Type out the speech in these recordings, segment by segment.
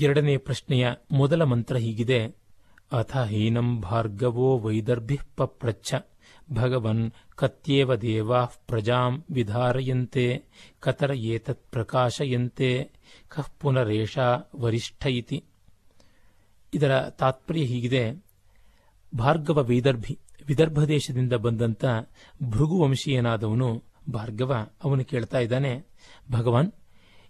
ಎರಡನೇ ಪ್ರಶ್ನೆಯ ಮೊದಲ ಮಂತ್ರ ಹೀಗಿದೆ. ಅಥ ಹೀನಂ ಭಾರ್ಗವೋ ವೈದರ್ಭಿ ಪಪ್ರಚ್ಛ. ಭಗವನ್ ಕತ್ಯೇವ ದೇವಾ ಪ್ರಜಾಂ ವಿಧಾರಯಂತೆ, ಕತರ ಏತತ್ ಪ್ರಕಾಶಯಂತೆ, ಕಃ ಪುನರೇಷಾ ವರಿಷ್ಠ ಇತಿ ಇದರ ತಾತ್ಪರ್ಯ ಹೀಗಿದೆ. ಭಾರ್ಗವ ವೈದರ್ಭಿ ವಿದರ್ಭ ದೇಶದಿಂದ ಬಂದಂತ ಭೃಗುವಂಶೀಯನಾದವನು ಭಾರ್ಗವ, ಅವನು ಕೇಳ್ತಾ ಇದ್ದಾನೆ, ಭಗವಾನ್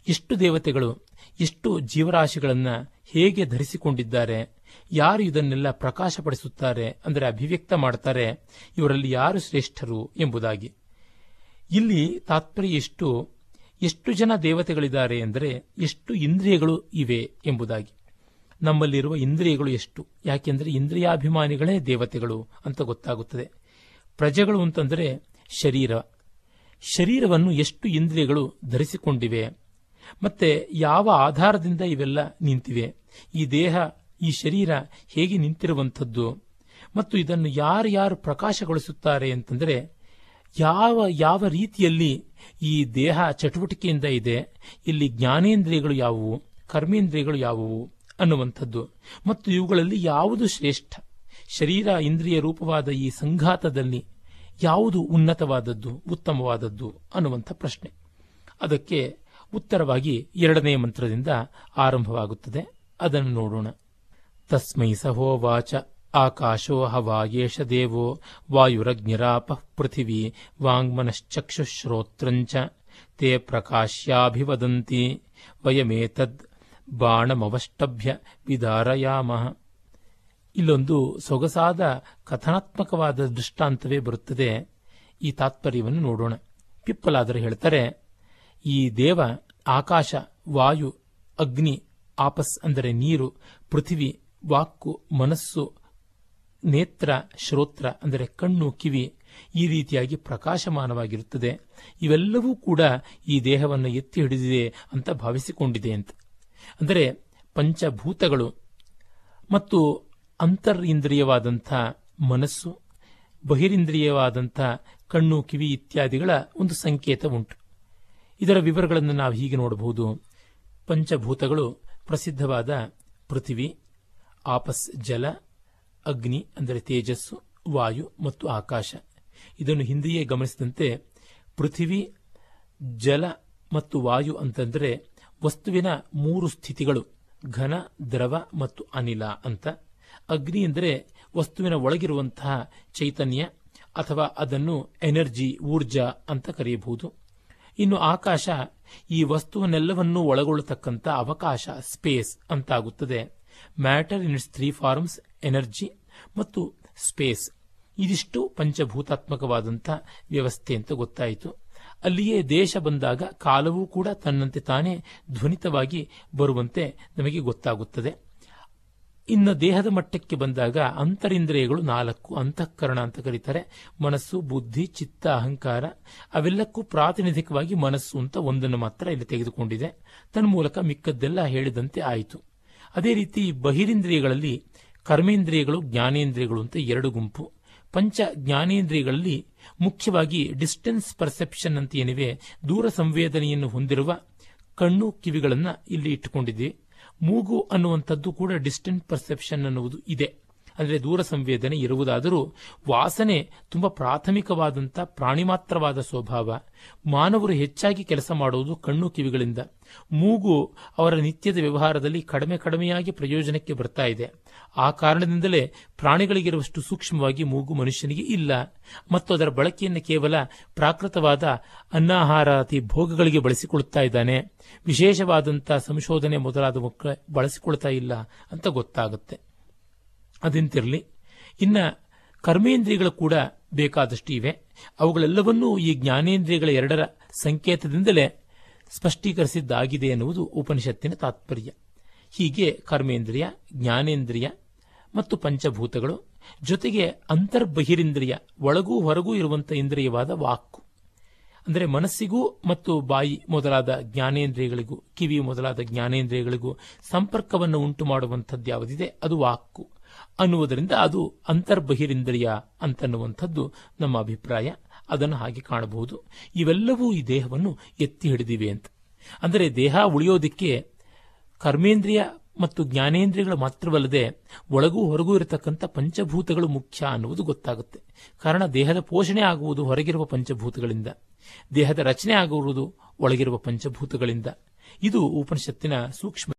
ಎಷ್ಟು ದೇವತೆಗಳು ಎಷ್ಟು ಜೀವರಾಶಿಗಳನ್ನು ಹೇಗೆ ಧರಿಸಿಕೊಂಡಿದ್ದಾರೆ, ಯಾರು ಇದನ್ನೆಲ್ಲ ಪ್ರಕಾಶಪಡಿಸುತ್ತಾರೆ ಅಂದರೆ ಅಭಿವ್ಯಕ್ತ ಮಾಡ್ತಾರೆ, ಇವರಲ್ಲಿ ಯಾರು ಶ್ರೇಷ್ಠರು ಎಂಬುದಾಗಿ. ಇಲ್ಲಿ ತಾತ್ಪರ್ಯ ಎಷ್ಟು ಎಷ್ಟು ಜನ ದೇವತೆಗಳಿದ್ದಾರೆ ಎಂದರೆ ಎಷ್ಟು ಇಂದ್ರಿಯಗಳು ಇವೆ ಎಂಬುದಾಗಿ. ನಮ್ಮಲ್ಲಿರುವ ಇಂದ್ರಿಯಗಳು ಎಷ್ಟು, ಯಾಕೆಂದರೆ ಇಂದ್ರಿಯಾಭಿಮಾನಿಗಳೇ ದೇವತೆಗಳು ಅಂತ ಗೊತ್ತಾಗುತ್ತದೆ. ಪ್ರಜೆಗಳು ಅಂತಂದರೆ ಶರೀರ. ಶರೀರವನ್ನು ಎಷ್ಟು ಇಂದ್ರಿಯಗಳು ಧರಿಸಿಕೊಂಡಿವೆ ಮತ್ತೆ ಯಾವ ಆಧಾರದಿಂದ ಇವೆಲ್ಲ ನಿಂತಿವೆ? ಈ ದೇಹ, ಈ ಶರೀರ ಹೇಗೆ ನಿಂತಿರುವಂಥದ್ದು? ಮತ್ತು ಇದನ್ನು ಯಾರು ಯಾರು ಪ್ರಕಾಶಗೊಳಿಸುತ್ತಾರೆ ಅಂತಂದರೆ, ಯಾವ ಯಾವ ರೀತಿಯಲ್ಲಿ ಈ ದೇಹ ಚಟುವಟಿಕೆಯಿಂದ ಇದೆ? ಇಲ್ಲಿ ಜ್ಞಾನೇಂದ್ರಿಯಗಳು ಯಾವುವು? ಕರ್ಮೇಂದ್ರಿಯಗಳು ಯಾವುವು? ಅನ್ನುವಂಥದ್ದು. ಮತ್ತು ಇವುಗಳಲ್ಲಿ ಯಾವುದು ಶ್ರೇಷ್ಠ? ಶರೀರ ಇಂದ್ರಿಯ ರೂಪವಾದ ಈ ಸಂಘಾತದಲ್ಲಿ ಯಾವುದು ಉನ್ನತವಾದದ್ದು, ಉತ್ತಮವಾದದ್ದು ಅನ್ನುವಂಥ ಪ್ರಶ್ನೆ. ಅದಕ್ಕೆ ಉತ್ತರವಾಗಿ ಎರಡನೇ ಮಂತ್ರದಿಂದ ಆರಂಭವಾಗುತ್ತದೆ. ಅದನ್ನು ನೋಡೋಣ. ತಸ್ಮೈ ಸಹೋವಾಚ. ಆಕಾಶೋ ಹವಾಯೇಷ ದೇವೋ. ವಾಯುರಗ್ನಿರಾಪ ಪೃಥಿವೀ. ವಾಂಗ್ಮನಶ್ಚಕ್ಷುಶ್ರೋತ್ರಂಚ. ತೇ ಪ್ರಕಾಶ್ಯಾಭಿವದಂತಿ. ವಯಮೇತದ್. ಬಾಣಮವಷ್ಟಭ್ಯ ವಿದಾರಯಾಮಃ ಇಲ್ಲೊಂದು ಸೊಗಸಾದ ಕಥನಾತ್ಮಕವಾದ ದೃಷ್ಟಾಂತವೇ ಬರುತ್ತದೆ. ಈ ತಾತ್ಪರ್ಯವನ್ನು ನೋಡೋಣ. ಪಿಪ್ಪಲಾದರೆ ಹೇಳ್ತಾರೆ ಈ ದೇವ ಆಕಾಶ, ವಾಯು, ಅಗ್ನಿ, ಆಪಸ್ ಅಂದರೆ ನೀರು, ಪೃಥ್ವಿ, ವಾಕ್ಕು, ಮನಸ್ಸು, ನೇತ್ರ, ಶ್ರೋತ್ರ ಅಂದರೆ ಕಣ್ಣು, ಕಿವಿ ಈ ರೀತಿಯಾಗಿ ಪ್ರಕಾಶಮಾನವಾಗಿರುತ್ತದೆ. ಇವೆಲ್ಲವೂ ಕೂಡ ಈ ದೇಹವನ್ನು ಎತ್ತಿ ಹಿಡಿದಿದೆ ಅಂತ ಭಾವಿಸಿಕೊಂಡಿದೆ ಅಂತ. ಅಂದರೆ ಪಂಚಭೂತಗಳು ಮತ್ತು ಅಂತರಿಂದ್ರಿಯವಾದಂಥ ಮನಸ್ಸು, ಬಹಿರಿಂದ್ರಿಯವಾದಂಥ ಕಣ್ಣು, ಕಿವಿ ಇತ್ಯಾದಿಗಳ ಒಂದು ಸಂಕೇತ ಉಂಟು ಇದರ ವಿವರಗಳನ್ನು ನಾವು ಹೀಗೆ ನೋಡಬಹುದು. ಪಂಚಭೂತಗಳು ಪ್ರಸಿದ್ಧವಾದ ಪೃಥಿವಿ, ಆಪಸ್ ಜಲ, ಅಗ್ನಿ ಅಂದರೆ ತೇಜಸ್ಸು, ವಾಯು ಮತ್ತು ಆಕಾಶ. ಇದನ್ನು ಹಿಂದೆಯೇ ಗಮನಿಸಿದಂತೆ ಪೃಥಿವಿ, ಜಲ ಮತ್ತು ವಾಯು ಅಂತಂದರೆ ವಸ್ತುವಿನ ಮೂರು ಸ್ಥಿತಿಗಳು, ಘನ, ದ್ರವ ಮತ್ತು ಅನಿಲ ಅಂತ. ಅಗ್ನಿ ಎಂದರೆ ವಸ್ತುವಿನ ಒಳಗಿರುವಂತಹ ಚೈತನ್ಯ ಅಥವಾ ಅದನ್ನು ಎನರ್ಜಿ, ಊರ್ಜಾ ಅಂತ ಕರೆಯಬಹುದು. ಇನ್ನು ಆಕಾಶ ಈ ವಸ್ತುವನ್ನೆಲ್ಲವನ್ನೂ ಒಳಗೊಳ್ಳತಕ್ಕಂಥ ಅವಕಾಶ, space ಅಂತಾಗುತ್ತದೆ. Matter in its three forms, energy ಮತ್ತು ಸ್ಪೇಸ್. ಇದಿಷ್ಟು ಪಂಚಭೂತಾತ್ಮಕವಾದಂಥ ವ್ಯವಸ್ಥೆ ಅಂತ ಗೊತ್ತಾಯಿತು. ಅಲ್ಲಿಯೇ ದೇಶ ಬಂದಾಗ ಕಾಲವೂ ಕೂಡ ತನ್ನಂತೆ ತಾನೇ ಧ್ವನಿತವಾಗಿ ಬರುವಂತೆ ನಮಗೆ ಗೊತ್ತಾಗುತ್ತದೆ. ಇನ್ನು ದೇಹದ ಮಟ್ಟಕ್ಕೆ ಬಂದಾಗ ಅಂತರಿಂದ್ರಿಯಗಳು ನಾಲ್ಕು, ಅಂತಃಕರಣ ಅಂತ ಕರೀತಾರೆ. ಮನಸ್ಸು, ಬುದ್ಧಿ, ಚಿತ್ತ, ಅಹಂಕಾರ, ಅವೆಲ್ಲಕ್ಕೂ ಪ್ರಾತಿನಿಧಿಕವಾಗಿ ಮನಸ್ಸು ಅಂತ ಒಂದನ್ನು ಮಾತ್ರ ಇಲ್ಲಿ ತೆಗೆದುಕೊಂಡಿದೆ. ತನ್ನ ಮೂಲಕ ಮಿಕ್ಕದ್ದೆಲ್ಲ ಹೇಳಿದಂತೆ ಆಯಿತು. ಅದೇ ರೀತಿ ಬಹಿರಿಂದ್ರಿಯಗಳಲ್ಲಿ ಕರ್ಮೇಂದ್ರಿಯಗಳು, ಜ್ಞಾನೇಂದ್ರಿಯಗಳು ಅಂತ ಎರಡು ಗುಂಪು. ಪಂಚ ಜ್ಞಾನೇಂದ್ರಿಯಗಳಲ್ಲಿ ಮುಖ್ಯವಾಗಿ ಡಿಸ್ಟೆನ್ಸ್ ಪರ್ಸೆಪ್ಷನ್ ಅಂತ ಏನಿವೆ ದೂರ ಸಂವೇದನೆಯನ್ನು ಹೊಂದಿರುವ ಕಣ್ಣು ಕಿವಿಗಳನ್ನು ಇಲ್ಲಿ ಇಟ್ಟುಕೊಂಡಿದ್ದೀವಿ. ಮೂಗು ಅನ್ನುವಂಥದ್ದು ಕೂಡ ಡಿಸ್ಟೆಂಟ್ ಪರ್ಸೆಪ್ಷನ್ ಅನ್ನುವುದು ಇದೆ. ಅಂದರೆ ದೂರ ಸಂವೇದನೆ ಇರುವುದಾದರೂ ವಾಸನೆ ತುಂಬ ಪ್ರಾಥಮಿಕವಾದಂಥ ಪ್ರಾಣಿಮಾತ್ರವಾದ ಸ್ವಭಾವ. ಮಾನವರು ಹೆಚ್ಚಾಗಿ ಕೆಲಸ ಮಾಡುವುದು ಕಣ್ಣು ಕಿವಿಗಳಿಂದ. ಮೂಗು ಅವರ ನಿತ್ಯದ ವ್ಯವಹಾರದಲ್ಲಿ ಕಡಿಮೆ ಕಡಿಮೆಯಾಗಿ ಪ್ರಯೋಜನಕ್ಕೆ ಬರ್ತಾ ಇದೆ. ಆ ಕಾರಣದಿಂದಲೇ ಪ್ರಾಣಿಗಳಿಗಿರುವಷ್ಟು ಸೂಕ್ಷ್ಮವಾಗಿ ಮೂಗು ಮನುಷ್ಯನಿಗೆ ಇಲ್ಲ. ಮತ್ತು ಅದರ ಬಳಕೆಯನ್ನು ಕೇವಲ ಪ್ರಾಕೃತವಾದ ಅನ್ನಾಹಾರಾತಿ ಭೋಗಗಳಿಗೆ ಬಳಸಿಕೊಳ್ಳುತ್ತಾ ಇದ್ದಾನೆ. ವಿಶೇಷವಾದಂಥ ಸಂಶೋಧನೆ ಮೊದಲಾದ ಮಕ್ಕಳ ಬಳಸಿಕೊಳ್ತಾ ಇಲ್ಲ ಅಂತ ಗೊತ್ತಾಗುತ್ತೆ. ಅದಿಂತಿರಲಿ. ಇನ್ನು ಕರ್ಮೇಂದ್ರಿಯಗಳು ಕೂಡ ಬೇಕಾದಷ್ಟು ಇವೆ. ಅವುಗಳೆಲ್ಲವನ್ನೂ ಈ ಜ್ಞಾನೇಂದ್ರಿಯಗಳ ಎರಡರ ಸಂಕೇತದಿಂದಲೇ ಸ್ಪಷ್ಟೀಕರಿಸಿದ್ದಾಗಿದೆ ಎನ್ನುವುದು ಉಪನಿಷತ್ತಿನ ತಾತ್ಪರ್ಯ. ಹೀಗೆ ಕರ್ಮೇಂದ್ರಿಯ, ಜ್ಞಾನೇಂದ್ರಿಯ ಮತ್ತು ಪಂಚಭೂತಗಳು ಜೊತೆಗೆ ಅಂತರ್ಬಹಿರಿಂದ್ರಿಯ, ಒಳಗೂ ಹೊರಗೂ ಇರುವಂಥ ಇಂದ್ರಿಯವಾದ ವಾಕು ಅಂದರೆ ಮನಸ್ಸಿಗೂ ಮತ್ತು ಬಾಯಿ ಮೊದಲಾದ ಜ್ಞಾನೇಂದ್ರಿಯಗಳಿಗೂ ಕಿವಿ ಮೊದಲಾದ ಜ್ಞಾನೇಂದ್ರಿಯಗಳಿಗೂ ಸಂಪರ್ಕವನ್ನು ಉಂಟು ಮಾಡುವಂಥದ್ದು ಯಾವುದಿದೆ? ಅದು ವಾಕು ಅನ್ನುವುದರಿಂದ ಅದು ಅಂತರ್ಬಹಿರಿಂದ್ರಿಯ ಅಂತನ್ನುವಂಥದ್ದು ನಮ್ಮ ಅಭಿಪ್ರಾಯ. ಅದನ್ನು ಹಾಗೆ ಕಾಣಬಹುದು. ಇವೆಲ್ಲವೂ ಈ ದೇಹವನ್ನು ಎತ್ತಿ ಹಿಡಿದಿವೆ ಅಂತ. ಅಂದರೆ ದೇಹ ಉಳಿಯೋದಿಕ್ಕೆ ಕರ್ಮೇಂದ್ರಿಯ ಮತ್ತು ಜ್ಞಾನೇಂದ್ರಿಯಗಳು ಮಾತ್ರವಲ್ಲದೆ ಒಳಗೂ ಹೊರಗೂ ಇರತಕ್ಕಂಥ ಪಂಚಭೂತಗಳು ಮುಖ್ಯ ಅನ್ನುವುದು ಗೊತ್ತಾಗುತ್ತೆ. ಕಾರಣ ದೇಹದ ಪೋಷಣೆ ಆಗುವುದು ಹೊರಗಿರುವ ಪಂಚಭೂತಗಳಿಂದ. ದೇಹದ ರಚನೆ ಆಗುವುದು ಒಳಗಿರುವ ಪಂಚಭೂತಗಳಿಂದ. ಇದು ಉಪನಿಷತ್ತಿನ ಸೂಕ್ಷ್ಮ